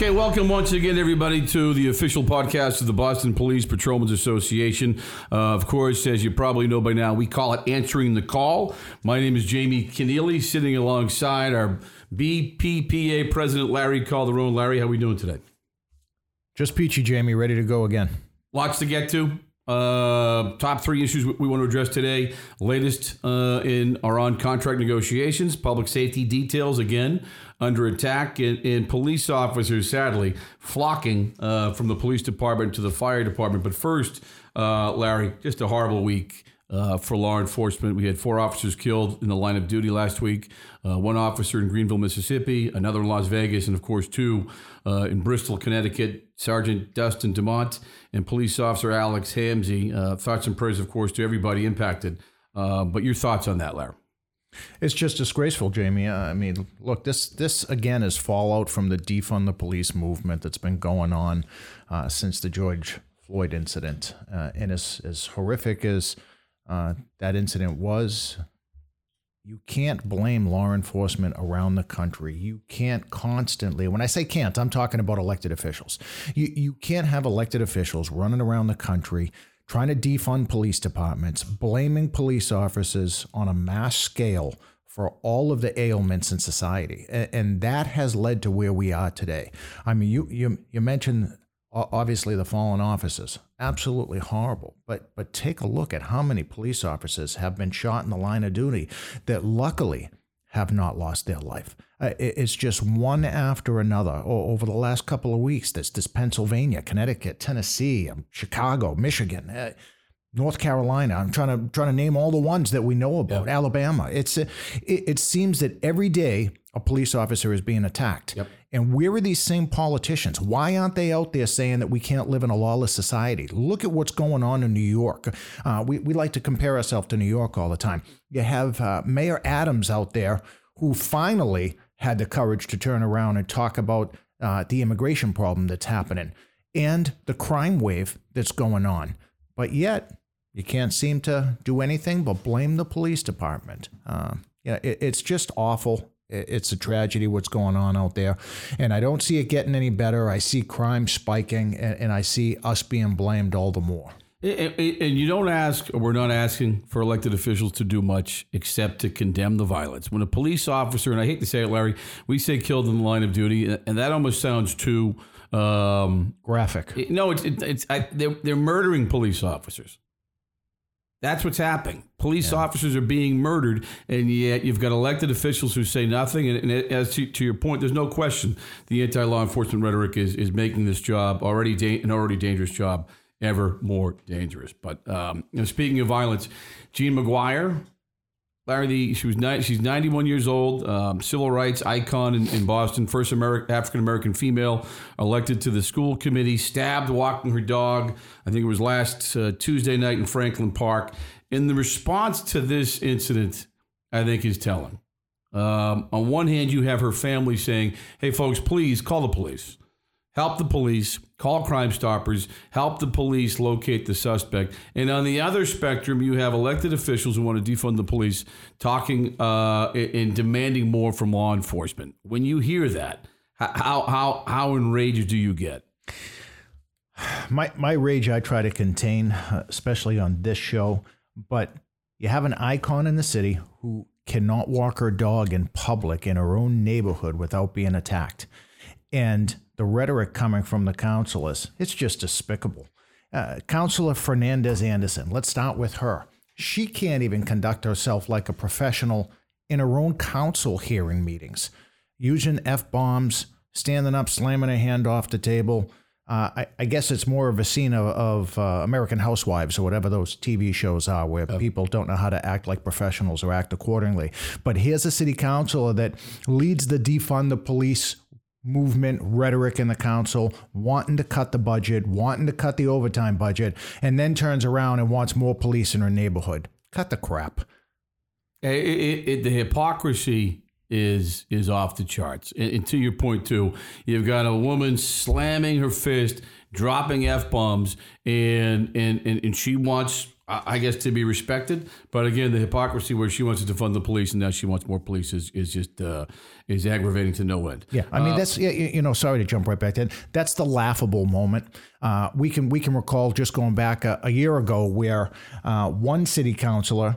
Okay, welcome once again, everybody, to the official podcast of the Boston Police Patrolmen's Association. Uh, of course, as you probably know by now, we call it Answering the Call. My name is Jamie Kenneally, sitting alongside our BPPA President, Larry Calderone. Larry, how are we doing today? Just peachy, Jamie, ready to go again. Lots to get to. Uh, top three issues we want to address today. Latest uh, in our on contract negotiations, public safety details again under attack, and, and police officers sadly flocking uh, from the police department to the fire department. But first, uh, Larry, just a horrible week. Uh, for law enforcement. We had four officers killed in the line of duty last week. Uh, one officer in Greenville, Mississippi, another in Las Vegas, and of course two uh, in Bristol, Connecticut. Sergeant Dustin DeMonte and police officer Alex Hamzy. Uh, thoughts and prayers, of course, to everybody impacted. Uh, but your thoughts on that, Larry? It's just disgraceful, Jamie. I mean, look, this this again is fallout from the defund the police movement that's been going on uh, since the George Floyd incident, uh, and as as horrific as uh, that incident was, you can't blame law enforcement around the country. You can't constantly, when I say can't, I'm talking about elected officials. You, you can't have elected officials running around the country trying to defund police departments, blaming police officers on a mass scale for all of the ailments in society. And, that has led to where we are today. I mean, you, you, you mentioned obviously the fallen officers absolutely horrible but but take a look at how many police officers have been shot in the line of duty that luckily have not lost their life uh, it's just one after another over the last couple of weeks this this Pennsylvania Connecticut Tennessee um, Chicago Michigan uh, North Carolina. I'm trying to trying to name all the ones that we know about. Yep. Alabama. It's uh, it, it, seems that every day a police officer is being attacked. Yep. And where are these same politicians? Why aren't they out there saying that we can't live in a lawless society? Look at what's going on in New York. Uh, we, we like to compare ourselves to New York all the time. You have uh, Mayor Adams out there who finally had the courage to turn around and talk about uh, the immigration problem that's happening and the crime wave that's going on. But yet, you can't seem to do anything but blame the police department. Uh, yeah, it, it's just awful. It's a tragedy what's going on out there. And I don't see it getting any better. I see crime spiking, and, and I see us being blamed all the more. And you don't ask, or we're not asking for elected officials to do much except to condemn the violence. When a police officer, and I hate to say it, Larry, we say killed in the line of duty, and that almost sounds too um, graphic. no, it's, it's I, they're, they're murdering police officers. That's what's happening. Police yeah. officers are being murdered, and yet you've got elected officials who say nothing. And, and as to, to, your point, there's no question the anti-law enforcement rhetoric is is making this job already da- an already dangerous job ever more dangerous. But um, speaking of violence, Jean McGuire, Larry, she was ni- she's 91 years old, um, civil rights icon in, in Boston, first African American female elected to the school committee, stabbed walking her dog. I think it was last uh, Tuesday night in Franklin Park. And the response to this incident, I think, is telling. Um, on one hand, you have her family saying, "Hey, folks, please call the police." Help the police, call Crime Stoppers, help the police locate the suspect. And on the other spectrum, you have elected officials who want to defund the police talking uh, and demanding more from law enforcement. When you hear that, how, how, how enraged do you get? My, my rage I try to contain, uh, especially on this show, but you have an icon in the city who cannot walk her dog in public in her own neighborhood without being attacked. And the rhetoric coming from the council is it's just despicable. Uh, Councilor Fernandes Anderson, let's start with her. She can't even conduct herself like a professional in her own council hearing meetings, using F bombs, standing up, slamming her hand off the table. Uh, I, I, guess it's more of a scene of, of uh, American Housewives or whatever those TV shows are where people don't know how to act like professionals or act accordingly. But here's a city councilor that leads the defund the police movement rhetoric in the council, wanting to cut the budget, wanting to cut the overtime budget, and then turns around and wants more police in her neighborhood. Cut the crap. It, it, it, the hypocrisy is is off the charts. And, to your point too, you've got a woman slamming her fist, dropping f bombs, and, and and and she wants I I guess to be respected, but again, the hypocrisy where she wants to defund the police and now she wants more police is, is just uh, is aggravating to no end. Yeah, I mean that's you you know. Sorry to jump right back in. That's the laughable moment. Uh, we can we can recall just going back a, a year ago where uh, one city councilor,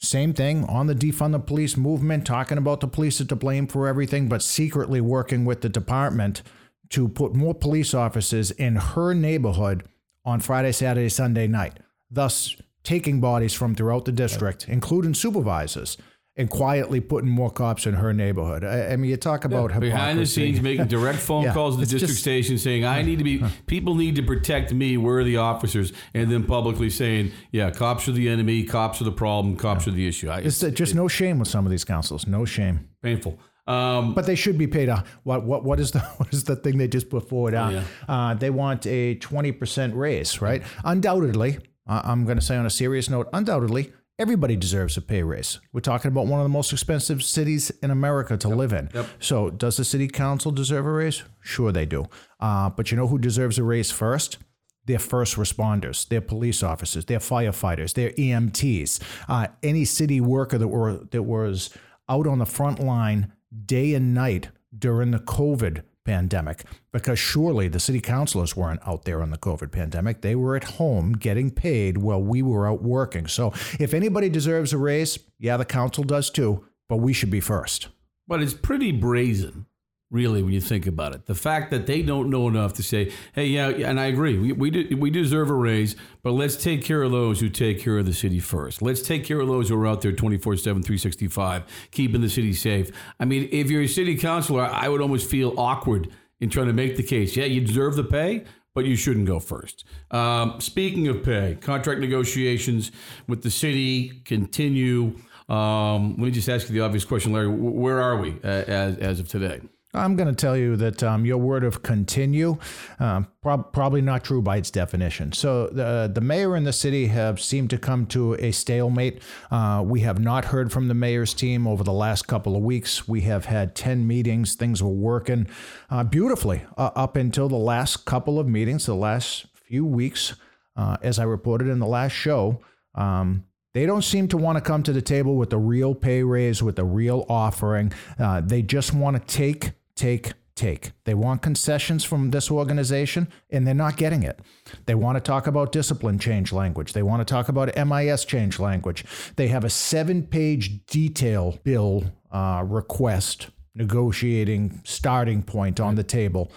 same thing on the defund the police movement, talking about the police are to blame for everything, but secretly working with the department to put more police officers in her neighborhood on Friday, Saturday, Sunday night, thus taking bodies from throughout the district, including supervisors. And quietly putting more cops in her neighborhood. I, I mean, you talk about Behind the scenes, making direct phone Yeah, calls to the district just- station saying, I need to be, people need to protect me. Where are the officers? And then publicly saying, yeah, cops are the enemy, cops are the problem, cops are the issue. I, It's uh, just no shame with some of these councils. No shame. painful. Um, But they should be paid a what what what is the what is the thing they just put forward? Uh, yeah. uh, they want a twenty percent raise, right? Undoubtedly, I'm going to say on a serious note, undoubtedly, everybody deserves a pay raise. We're talking about one of the most expensive cities in America to live in. Yep. So, does the city council deserve a raise? Sure, they do. Uh, but you know who deserves a raise first? Their first responders, their police officers, their firefighters, their EMTs, uh, any city worker that were that was out on the front line day and night during the COVID pandemic. Because surely the city councilors weren't out there on the COVID pandemic. They were at home getting paid while we were out working. So if anybody deserves a raise, yeah, the council does too, but we should be first. But it's pretty brazen, really, when you think about it. The fact that they don't know enough to say, hey, yeah, and I agree, we, we, do, we deserve a raise, but let's take care of those who take care of the city first. Let's take care of those who are out there 24 7, 365, keeping the city safe. I mean, if you're a city councilor, I would almost feel awkward in trying to make the case. Yeah, you deserve the pay. But you shouldn't go first. Um, speaking of pay, contract negotiations with the city continue. Um, let me just ask you the obvious question, Larry. Where are we uh, as, as of today? I'm going to tell you that um, your word of continue, um, prob- probably not true by its definition. So the the mayor and the city have seemed to come to a stalemate. Uh, we have not heard from the mayor's team over the last couple of weeks. We have had ten meetings. Things were working uh, beautifully uh, up until the last couple of meetings, the last few weeks. Uh, as I reported in the last show, um, they don't seem to want to come to the table with a real pay raise, with a real offering. Uh, they just want to take, take, take. They want concessions from this organization, and they're not getting it. They want to talk about discipline change language. They want to talk about MIS change language. They have a seven page detail bill uh, request, negotiating starting point on the table,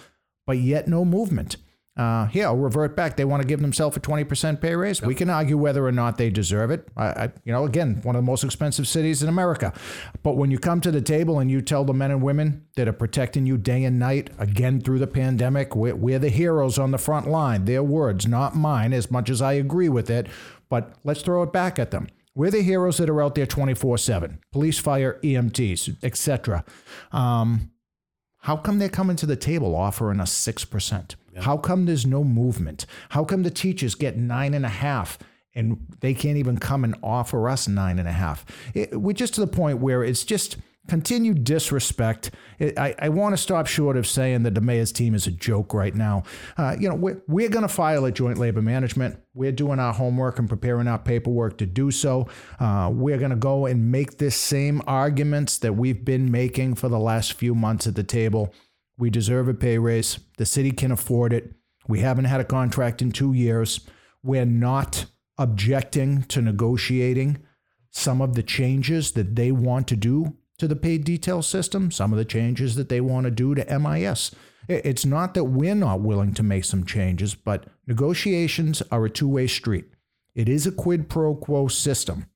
but yet no movement. Uh, here, I'll revert back. They want to give themselves a 20% pay raise. We can argue whether or not they deserve it. I, I, you know, again, one of the most expensive cities in America. But when you come to the table and you tell the men and women that are protecting you day and night, again through the pandemic, we're, we're the heroes on the front line. Their words, not mine, as much as I agree with it. But let's throw it back at them. We're the heroes that are out there 24 7 police, fire, EMTs, etc. Um, how come they're coming to the table offering us 6%? How come there's no movement? How come the teachers get nine and a half and they can't even come and offer us nine and a half? It, we're just to the point where it's just continued disrespect. I, I want to stop short of saying that the mayor's team is a joke right now. Uh, you know, we're, we're going to file at Joint Labor Management. We're doing our homework and preparing our paperwork to do so. Uh, we're going to go and make this same arguments that we've been making for the last few months at the table. We deserve a pay raise. The city can afford it. We haven't had a contract in two years. We're not objecting to negotiating some of the changes that they want to do to the paid detail system, some of the changes that they want to do to MIS. It's not that we're not willing to make some changes, but negotiations are a two way street. It is a quid pro quo system.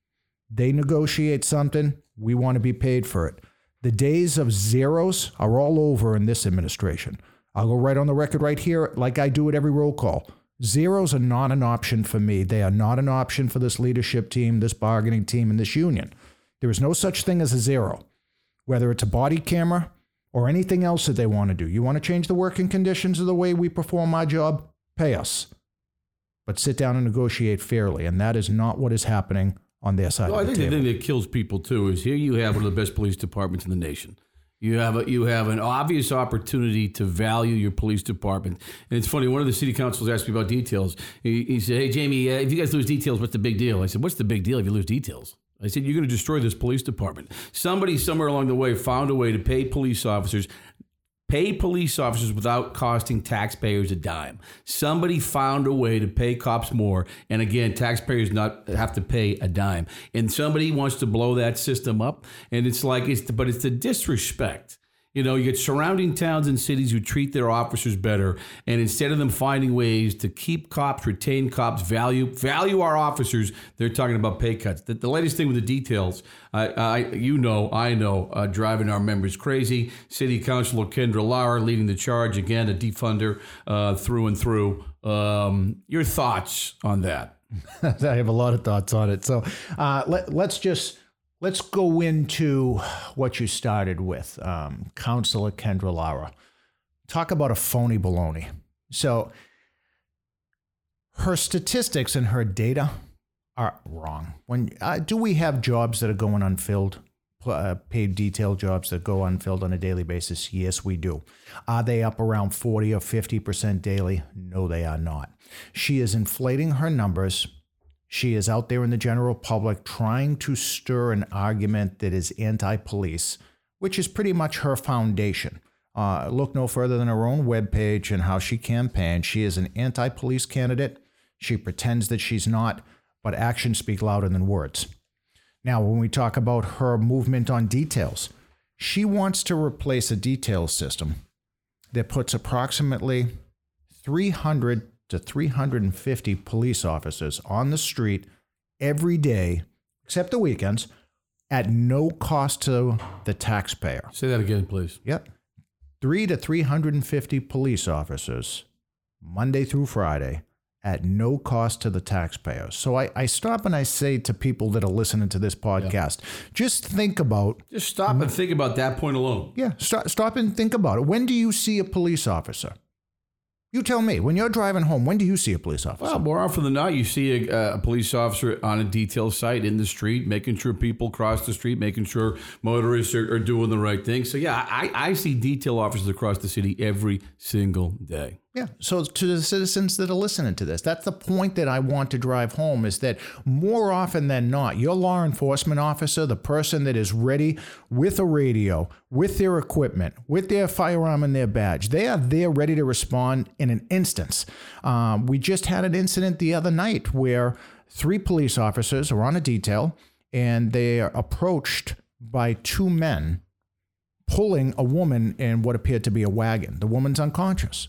They negotiate something, we want to be paid for it. The days of zeros are all over in this administration. I'll go right on the record right here, like I do at every roll call. Zeros are not an option for me. They are not an option for this leadership team, this bargaining team, and this union. There is no such thing as a zero, whether it's a body camera or anything else that they want to do. You want to change the working conditions of the way we perform our job? Pay us. But sit down and negotiate fairly. And that is not what is happening on their side Well, I the think the thing that kills people too is here you have one of the best police departments in the nation. You have a, you have an obvious opportunity to value your police department. And it's funny. One of the city councils asked me about details. He, he said, "Hey Jamie, uh, if you guys lose details, what's the big deal?" I said, "What's the big deal if you lose details?" I said, "You're going to destroy this police department." Somebody somewhere along the way found a way to pay police officers pay police officers without costing taxpayers a dime. Somebody found a way to pay cops more, and again, taxpayers not have to pay a dime. And somebody wants to blow that system up, and it's like it's but it's the disrespect you know, you get surrounding towns and cities who treat their officers better, and instead of them finding ways to keep cops, retain cops, value value our officers, they're talking about pay cuts. The, the latest thing with the details, I, I you know, I know, uh, driving our members crazy. City Councilor Kendra Lara leading the charge again, a defunder uh, through and through. Um, your thoughts on that? I have a lot of thoughts on it. So uh, let, let's just Let's go into what you started with, um, Counselor Kendra Lara. Talk about a phony baloney. So, her statistics and her data are wrong. When uh, do we have jobs that are going unfilled? Uh, paid detail jobs that go unfilled on a daily basis? Yes, we do. Are they up around 40 or 50% daily? No, they are not. She is inflating her numbers she is out there in the general public trying to stir an argument that is anti police, which is pretty much her foundation. Uh, look no further than her own webpage and how she campaigned. She is an anti police candidate. She pretends that she's not, but actions speak louder than words. Now, when we talk about her movement on details, she wants to replace a detail system that puts approximately 300 to 350 police officers on the street every day, except the weekends, at no cost to the taxpayer. Say that again, please. Yep. Three to 350 police officers, Monday through Friday, at no cost to the taxpayer. So I, I stop and I say to people that are listening to this podcast, yeah. just think about. Just stop and think about that point alone. Yeah, stop, stop and think about it. When do you see a police officer? You tell me, when you're driving home, when do you see a police officer? Well, more often than not, you see a, a, police officer on a detail site in the street, making sure people cross the street, making sure motorists are, are doing the right thing. So, yeah, I, I see detail officers across the city every single day. Yeah. So to the citizens that are listening to this, that's the point that I want to drive home is that more often than not, your law enforcement officer, the person that is ready with a radio, with their equipment, with their firearm and their badge, they are there ready to respond in an instance. Um, we just had an incident the other night where three police officers are on a detail and they are approached by two men pulling a woman in what appeared to be a wagon. The woman's unconscious.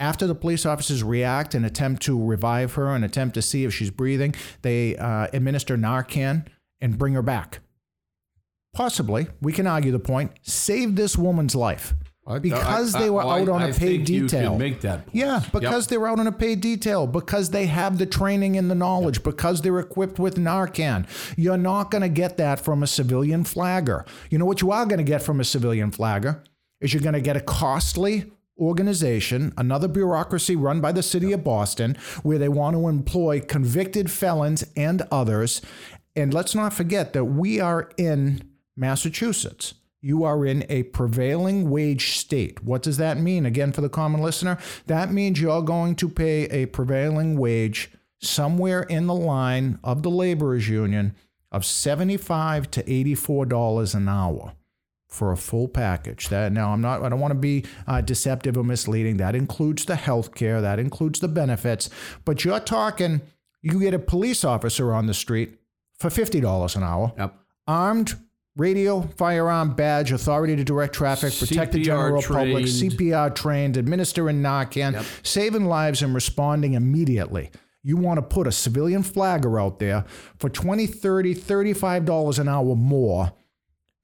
After the police officers react and attempt to revive her and attempt to see if she's breathing, they uh, administer Narcan and bring her back. Possibly, we can argue the point, save this woman's life because I, I, they were out on a paid detail. make that point. Yeah, because yep. they were out on a paid detail, because they have the training and the knowledge, yep. because they're equipped with Narcan. You're not going to get that from a civilian flagger. You know what you are going to get from a civilian flagger is you're going to get a costly organization, another bureaucracy run by the city of Boston, where they want to employ convicted felons and others. And let's not forget that we are in Massachusetts. You are in a prevailing wage state. What does that mean? Again, for the common listener, that means you're going to pay a prevailing wage somewhere in the line of the laborers union of 75 to $84 an hour for a full package. That now I'm not I don't want to be uh, deceptive or misleading. That includes the health care, that includes the benefits, but you're talking you get a police officer on the street for $50 an hour. Yep. Armed radio, firearm, badge, authority to direct traffic, protect CPR the general trained. public, CPR trained, administering Narcan, yep. saving lives and responding immediately. You want to put a civilian flagger out there for 20, 30, $35 an hour more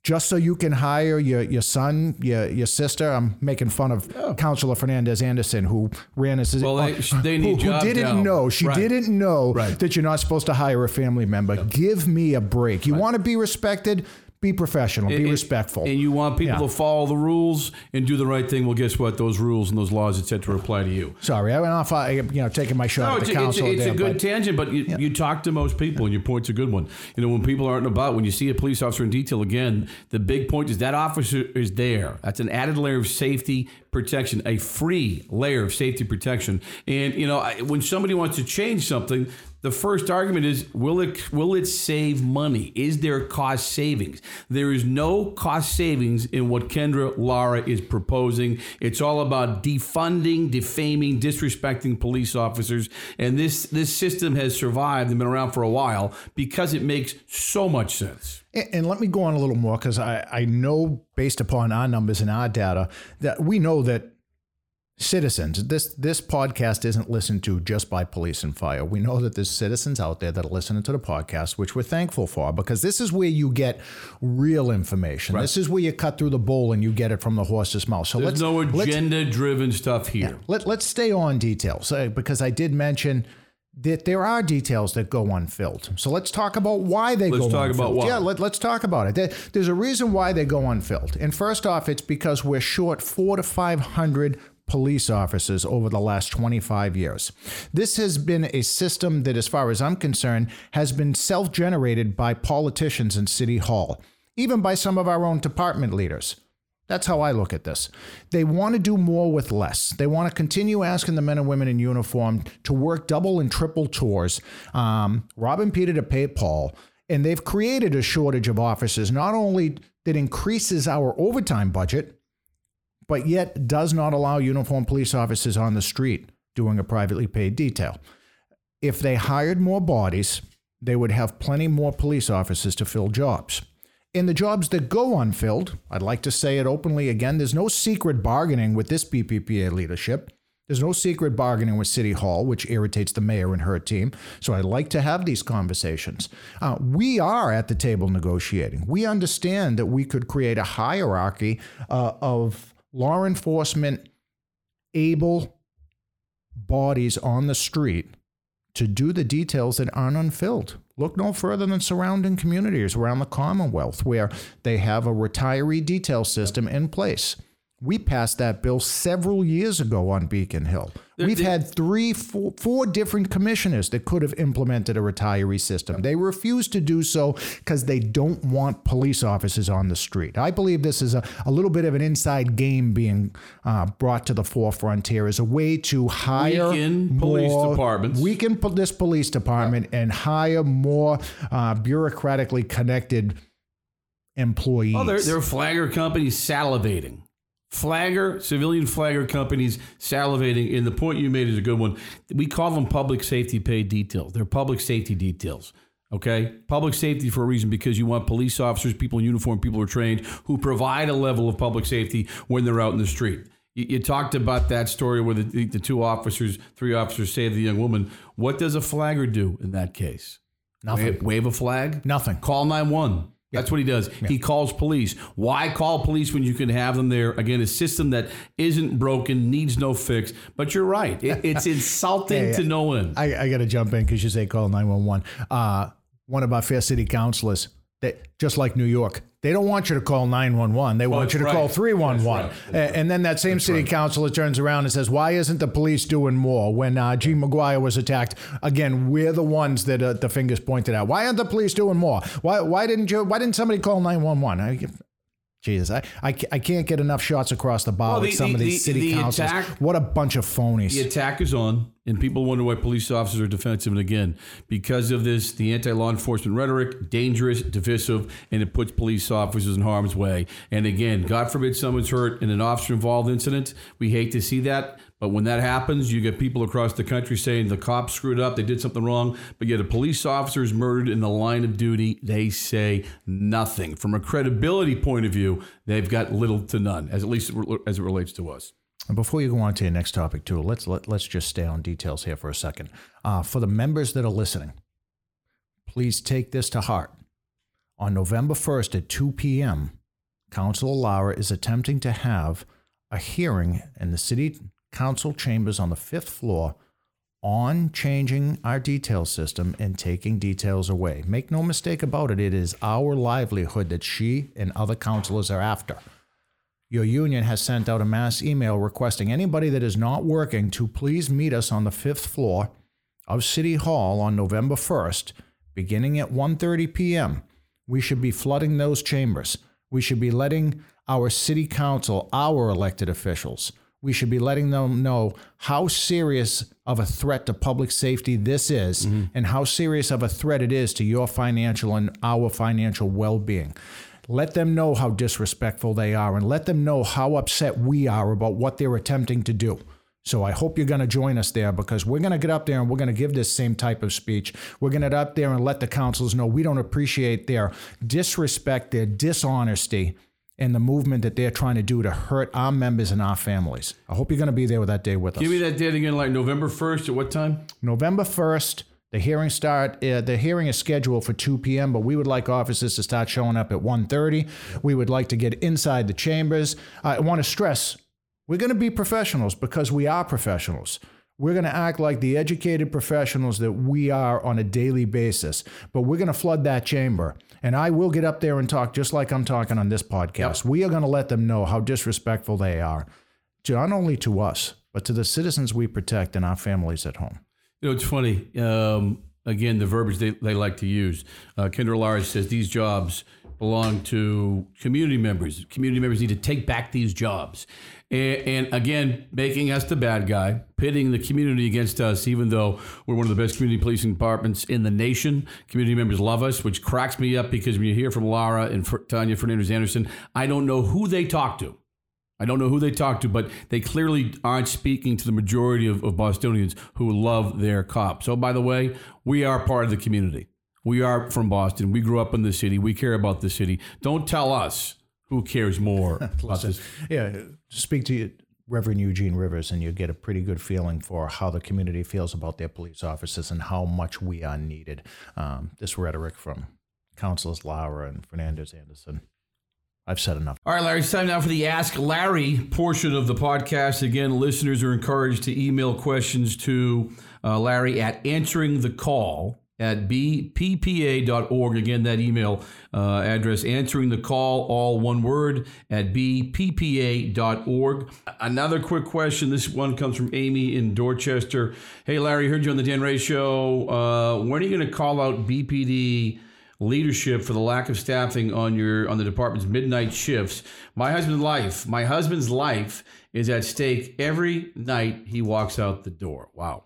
just so you can hire your, your son, your, your sister. I'm making fun of oh. Councilor Fernandes Anderson, who ran as well. They, they need who, who didn't now. know. She right. didn't know right. that you're not supposed to hire a family member. Yep. Give me a break. You right. want to be respected be professional, be respectful. And you want people Yeah. to follow the rules and do the right thing. Well, guess what? Those rules and those laws, et cetera, apply to you. Sorry, I went off. I, you know, taking my shot No, at it's, the a, it's, council it's there, a good but- tangent, but you, you talk to most people, and your point's a good one. You know, when people aren't about, when you see a police officer in detail, again, the big point is that officer is there. That's an added layer of safety protection, a free layer of safety protection. And you know, when somebody wants to change something, the first argument is will it will it save money? Is there cost savings? There is no cost savings in what Kendra Lara is proposing. It's all about defunding, defaming, disrespecting police officers. And this this system has survived and been around for a while because it makes so much sense. And, let me go on a little more because I, I know based upon our numbers and our data that we know that citizens this this podcast isn't listened to just by police and fire we know that there's citizens out there that are listening to the podcast which we're thankful for because this is where you get real information this is where you cut through the bull and you get it from the horse's mouth so There's let's no let's- agenda driven stuff here. let, let's stay on details uh, because I did mention that there are details that go unfilled. So let's talk about why they Let's go talk unfilled. about why. Yeah, let, let's talk about it. There- there's a reason why they go unfilled. And first off, it's because we're short four to 500 police officers over the last 25 years. This has been a system that, as far as I'm concerned, has been self generated by politicians in City Hall, even by some of our own department leaders. That's how I look at this. They want to do more with less. They want to continue asking the men and women in uniform to work double and triple tours, um, rob and Peter to pay Paul. And they've created a shortage of officers, not only that increases our overtime budget, but yet does not allow uniformed police officers on the street doing a privately paid detail. If they hired more bodies, they would have plenty more police officers to fill jobs. In the jobs that go unfilled, I'd like to say it openly again, there's no secret bargaining with this BPPA leadership. There's no secret bargaining with City Hall, which irritates the mayor and her team. So I'd like to have these conversations. Uh, we are at the table negotiating. We understand that we could create a hierarchy uh, of law enforcement able bodies on the street to do the details that aren't unfilled. Look no further than surrounding communities around the Commonwealth where they have a retiree detail system in place. We passed that bill several years ago on Beacon Hill. We've had three, four, four different commissioners that could have implemented a retiree system. They refuse to do so because they don't want police officers on the street. I believe this is a, a little bit of an inside game being uh, brought to the forefront here as a way to hire Weaken police departments. weaken po- this police department and hire more uh, bureaucratically connected employees. Oh, they're, they're flagger companies salivating. Flagger, civilian flagger companies salivating. And the point you made is a good one. We call them public safety paid details. They're public safety details. Okay? Public safety for a reason because you want police officers, people in uniform, people who are trained, who provide a level of public safety when they're out in the street. You, you talked about that story where the, the, two officers, three officers saved the young woman. What does a flagger do in that case? Nothing. Wave, wave a flag? Nothing. Call 911. That's what he does. He calls police. Why call police when you can have them there? Again, a system that isn't broken, needs no fix. But you're right. It, it's insulting Yeah, yeah. to no one. I, I got to jump in because you say call 911. Uh, one of our Fair City councilors, that just like New York, they don't want you to call 911. They want that's you to right. call 311. Right. And then that same city councilor turns around and says, Why isn't the police doing more? When uh, G. McGuire was attacked, again, we're the ones that uh, the fingers pointed at. Why aren't the police doing more? Why, why didn't you? Why didn't somebody call 911? Jesus, I, I, I can't get enough shots across the bow Well, with the- some of these the- city the councils. attack- what a bunch of phonies. The attack is on, and people wonder why police officers are defensive. And again, because of this, the anti law enforcement rhetoric, dangerous, divisive, and it puts police officers in harm's way. And again, God forbid someone's hurt in an officer involved incident. We hate to see that. But when that happens, you get people across the country saying the cops screwed up, they did something wrong. But yet a police officer is murdered in the line of duty, they say nothing. From a credibility point of view, they've got little to none, as at least as it relates to us. And before you go on to your next topic, too, let's let, let's just stay on details here for a second. Uh, for the members that are listening, please take this to heart. On November 1st at 2 p.m., Councilor Lara is attempting to have a hearing in the City Council chambers on the fifth floor on changing our detail system and taking details away. Make no mistake about it, it is our livelihood that she and other counselors are after. Your union has sent out a mass email requesting anybody that is not working to please meet us on the fifth floor of City Hall on November 1st, beginning at 1:30 p.m. We should be flooding those chambers. We should be letting our city council, our elected officials, we should be letting them know how serious of a threat to public safety this is mm-hmm. and how serious of a threat it is to your financial and our financial well being. Let them know how disrespectful they are and let them know how upset we are about what they're attempting to do. So I hope you're going to join us there because we're going to get up there and we're going to give this same type of speech. We're going to get up there and let the councils know we don't appreciate their disrespect, their dishonesty, and the movement that they're trying to do to hurt our members and our families. I hope you're going to be there with that day with us. Give me that date again, like November 1st at what time? November 1st. The hearing start. Uh, the hearing is scheduled for 2 p.m., but we would like officers to start showing up at 1:30. We would like to get inside the chambers. I want to stress we're going to be professionals because we are professionals. We're going to act like the educated professionals that we are on a daily basis, but we're going to flood that chamber. And I will get up there and talk just like I'm talking on this podcast. Yep. We are going to let them know how disrespectful they are, not only to us, but to the citizens we protect and our families at home. You know, it's funny. Um, again, the verbiage they, they like to use. Uh, Kendra Lara says these jobs belong to community members. Community members need to take back these jobs. And, and, again, making us the bad guy, pitting the community against us, even though we're one of the best community policing departments in the nation. Community members love us, which cracks me up because when you hear from Lara and Tania Fernandes Anderson, I don't know who they talk to. I don't know who they talk to, but they clearly aren't speaking to the majority of, of Bostonians who love their cops. So, by the way, we are part of the community. We are from Boston. We grew up in the city. We care about the city. Don't tell us who cares more about this. Yeah, speak to you, Reverend Eugene Rivers, and you get a pretty good feeling for how the community feels about their police officers and how much we are needed. Um, this rhetoric from Councilors Lara and Fernandes Anderson. I've said enough. All right, Larry, it's time now for the Ask Larry portion of the podcast. Again, listeners are encouraged to email questions to uh, Larry at answering the call at bppa.org. Again, that email uh, address, answering the call, all one word, at bppa.org. Another quick question. This one comes from Amy in Dorchester. Hey, Larry, heard you on the Dan Rea Show. Uh, when are you going to call out BPD? leadership for the lack of staffing on your on the department's midnight shifts. My husband's life, my husband's life is at stake every night he walks out the door. Wow.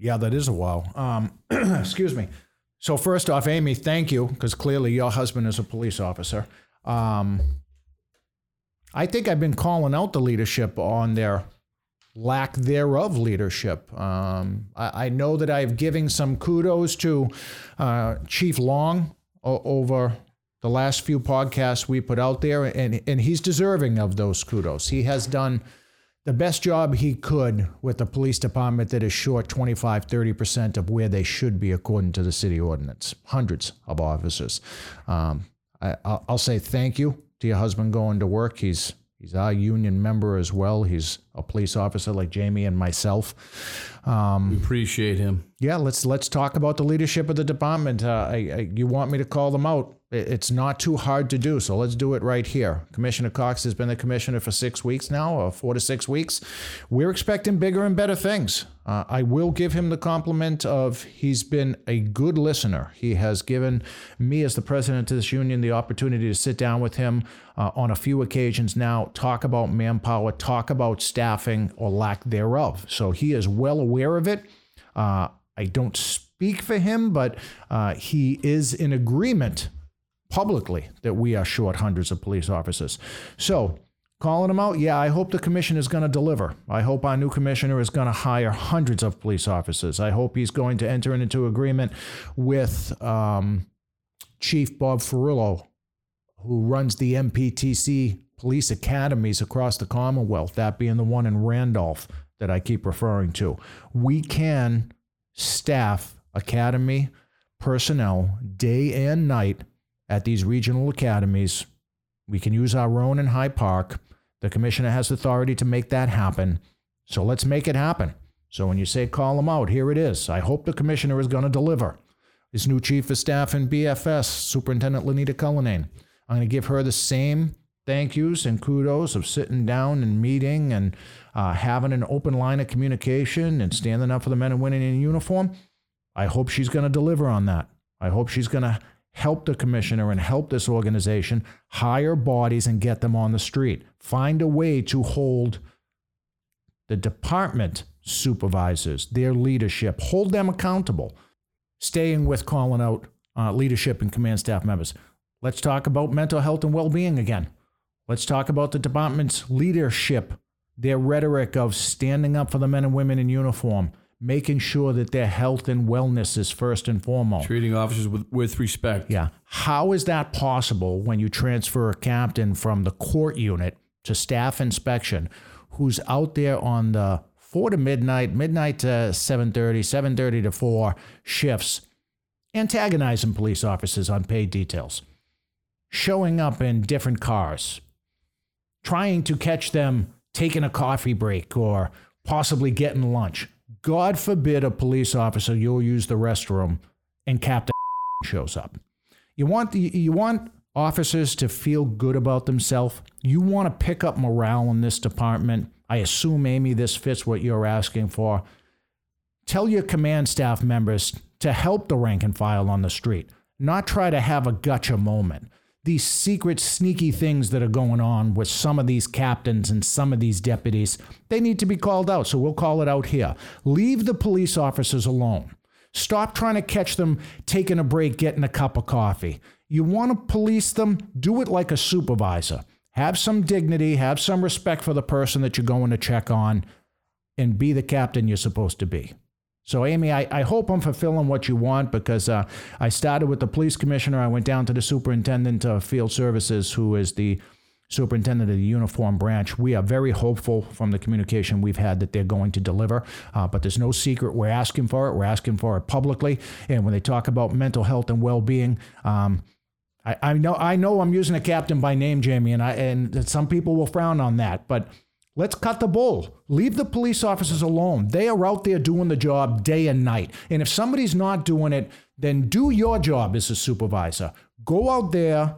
Yeah, that is a wow. Um, excuse me. So first off, Amy, thank you because clearly your husband is a police officer. Um, I think I've been calling out the leadership on their lack thereof leadership. Um, I, I, know that I've given some kudos to uh, Chief Long o- over the last few podcasts we put out there, and, and he's deserving of those kudos. He has done the best job he could with the police department that is short 25, 30% of where they should be according to the city ordinance. Hundreds of officers. Um, I, will say thank you to your husband going to work. He's he's our union member as well. He's a police officer like Jamie and myself. Um, we appreciate him. Yeah, let's let's talk about the leadership of the department. Uh, I, I, you want me to call them out? It's not too hard to do, so let's do it right here. Commissioner Cox has been the commissioner for six weeks now, or four to six weeks. We're expecting bigger and better things. Uh, I will give him the compliment of he's been a good listener. He has given me, as the president of this union, the opportunity to sit down with him uh, on a few occasions now, talk about manpower, talk about staffing or lack thereof. So he is well aware of it. Uh, I don't speak for him, but uh, he is in agreement publicly that we are short hundreds of police officers. So, calling them out, yeah, I hope the commission is going to deliver. I hope our new commissioner is going to hire hundreds of police officers. I hope he's going to enter into agreement with um, Chief Bob Ferullo, who runs the MPTC police academies across the Commonwealth, that being the one in Randolph that I keep referring to. We can staff academy personnel day and night at these regional academies. We can use our own in Hyde Park. The commissioner has authority to make that happen. So let's make it happen. So when you say call them out, here it is. I hope the commissioner is going to deliver. His new chief of staff in BFS, Superintendent Lenita Cullinane. I'm going to give her the same thank yous and kudos of sitting down and meeting and uh, having an open line of communication and standing up for the men and women in uniform. I hope she's going to deliver on that. I hope she's going to help the commissioner and help this organization hire bodies and get them on the street. Find a way to hold the department supervisors, their leadership, hold them accountable. Staying with calling out uh, leadership and command staff members. Let's talk about mental health and well being again. Let's talk about the department's leadership, their rhetoric of standing up for the men and women in uniform, making sure that their health and wellness is first and foremost. Treating officers with, with respect. Yeah. How is that possible when you transfer a captain from the court unit to staff inspection who's out there on the 4 to midnight, midnight to 7:30, 7:30 to 4 shifts antagonizing police officers on paid details, showing up in different cars, trying to catch them taking a coffee break or possibly getting lunch. God forbid a police officer you'll use the restroom and Captain shows up. You want the, you want officers to feel good about themselves. You want to pick up morale in this department. I assume Amy this fits what you're asking for. Tell your command staff members to help the rank and file on the street, not try to have a gotcha moment these secret, sneaky things that are going on with some of these captains and some of these deputies, they need to be called out. So we'll call it out here. Leave the police officers alone. Stop trying to catch them taking a break, getting a cup of coffee. You want to police them? Do it like a supervisor. Have some dignity, have some respect for the person that you're going to check on, and be the captain you're supposed to be. So, Amy, I, I hope I'm fulfilling what you want because uh, I started with the police commissioner. I went down to the superintendent of field services, who is the superintendent of the uniform branch. We are very hopeful from the communication we've had that they're going to deliver, uh, but there's no secret. We're asking for it. We're asking for it publicly. And when they talk about mental health and well-being, um, I, I know I know I'm using a captain by name, Jamie, and I and some people will frown on that, but Let's cut the bull. Leave the police officers alone. They are out there doing the job day and night. And if somebody's not doing it, then do your job as a supervisor. Go out there,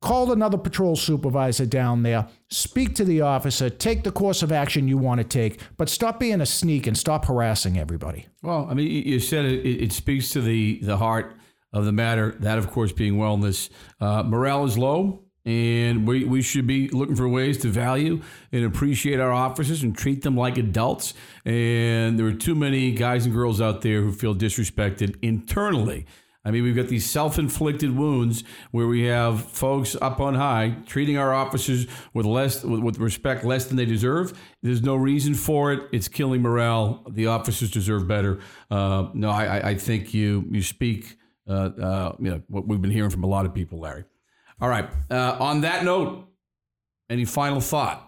call another patrol supervisor down there, speak to the officer, take the course of action you want to take, but stop being a sneak and stop harassing everybody. Well, I mean, you said it, it speaks to the, the heart of the matter, that, of course, being wellness. Uh, morale is low and we, we should be looking for ways to value and appreciate our officers and treat them like adults. And there are too many guys and girls out there who feel disrespected internally. I mean, we've got these self inflicted wounds where we have folks up on high treating our officers with less with, respect less than they deserve. There's no reason for it. It's killing morale. The officers deserve better. Uh, no, I, I think you you speak uh, uh, you know what we've been hearing from a lot of people, Larry. All right. Uh, on that note, any final thought?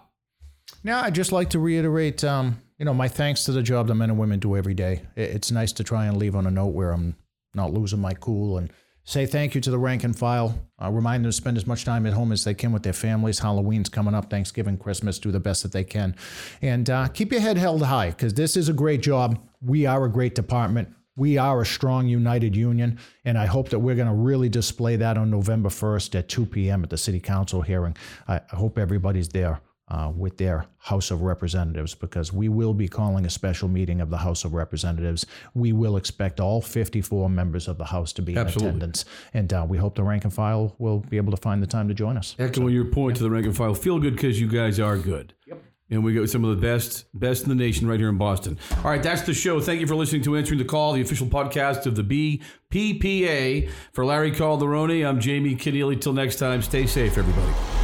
Now, I'd just like to reiterate, um, you know, my thanks to the job that men and women do every day. It's nice to try and leave on a note where I'm not losing my cool and say thank you to the rank and file. Remind them to spend as much time at home as they can with their families. Halloween's coming up, Thanksgiving, Christmas. Do the best that they can, and uh, keep your head held high because this is a great job. We are a great department we are a strong, united union, and I hope that we're going to really display that on November 1st at 2 p.m. at the City Council hearing. I, I hope everybody's there uh, with their House of Representatives because we will be calling a special meeting of the House of Representatives. We will expect all 54 members of the House to be Absolutely. in attendance, and uh, we hope the rank and file will be able to find the time to join us. Echoing so, your point to the rank and file, feel good because you guys are good. Yep and we got some of the best best in the nation right here in Boston. All right, that's the show. Thank you for listening to Answering the Call, the official podcast of the BPPA. For Larry Calderone, I'm Jamie Kenneally. Till next time, stay safe, everybody.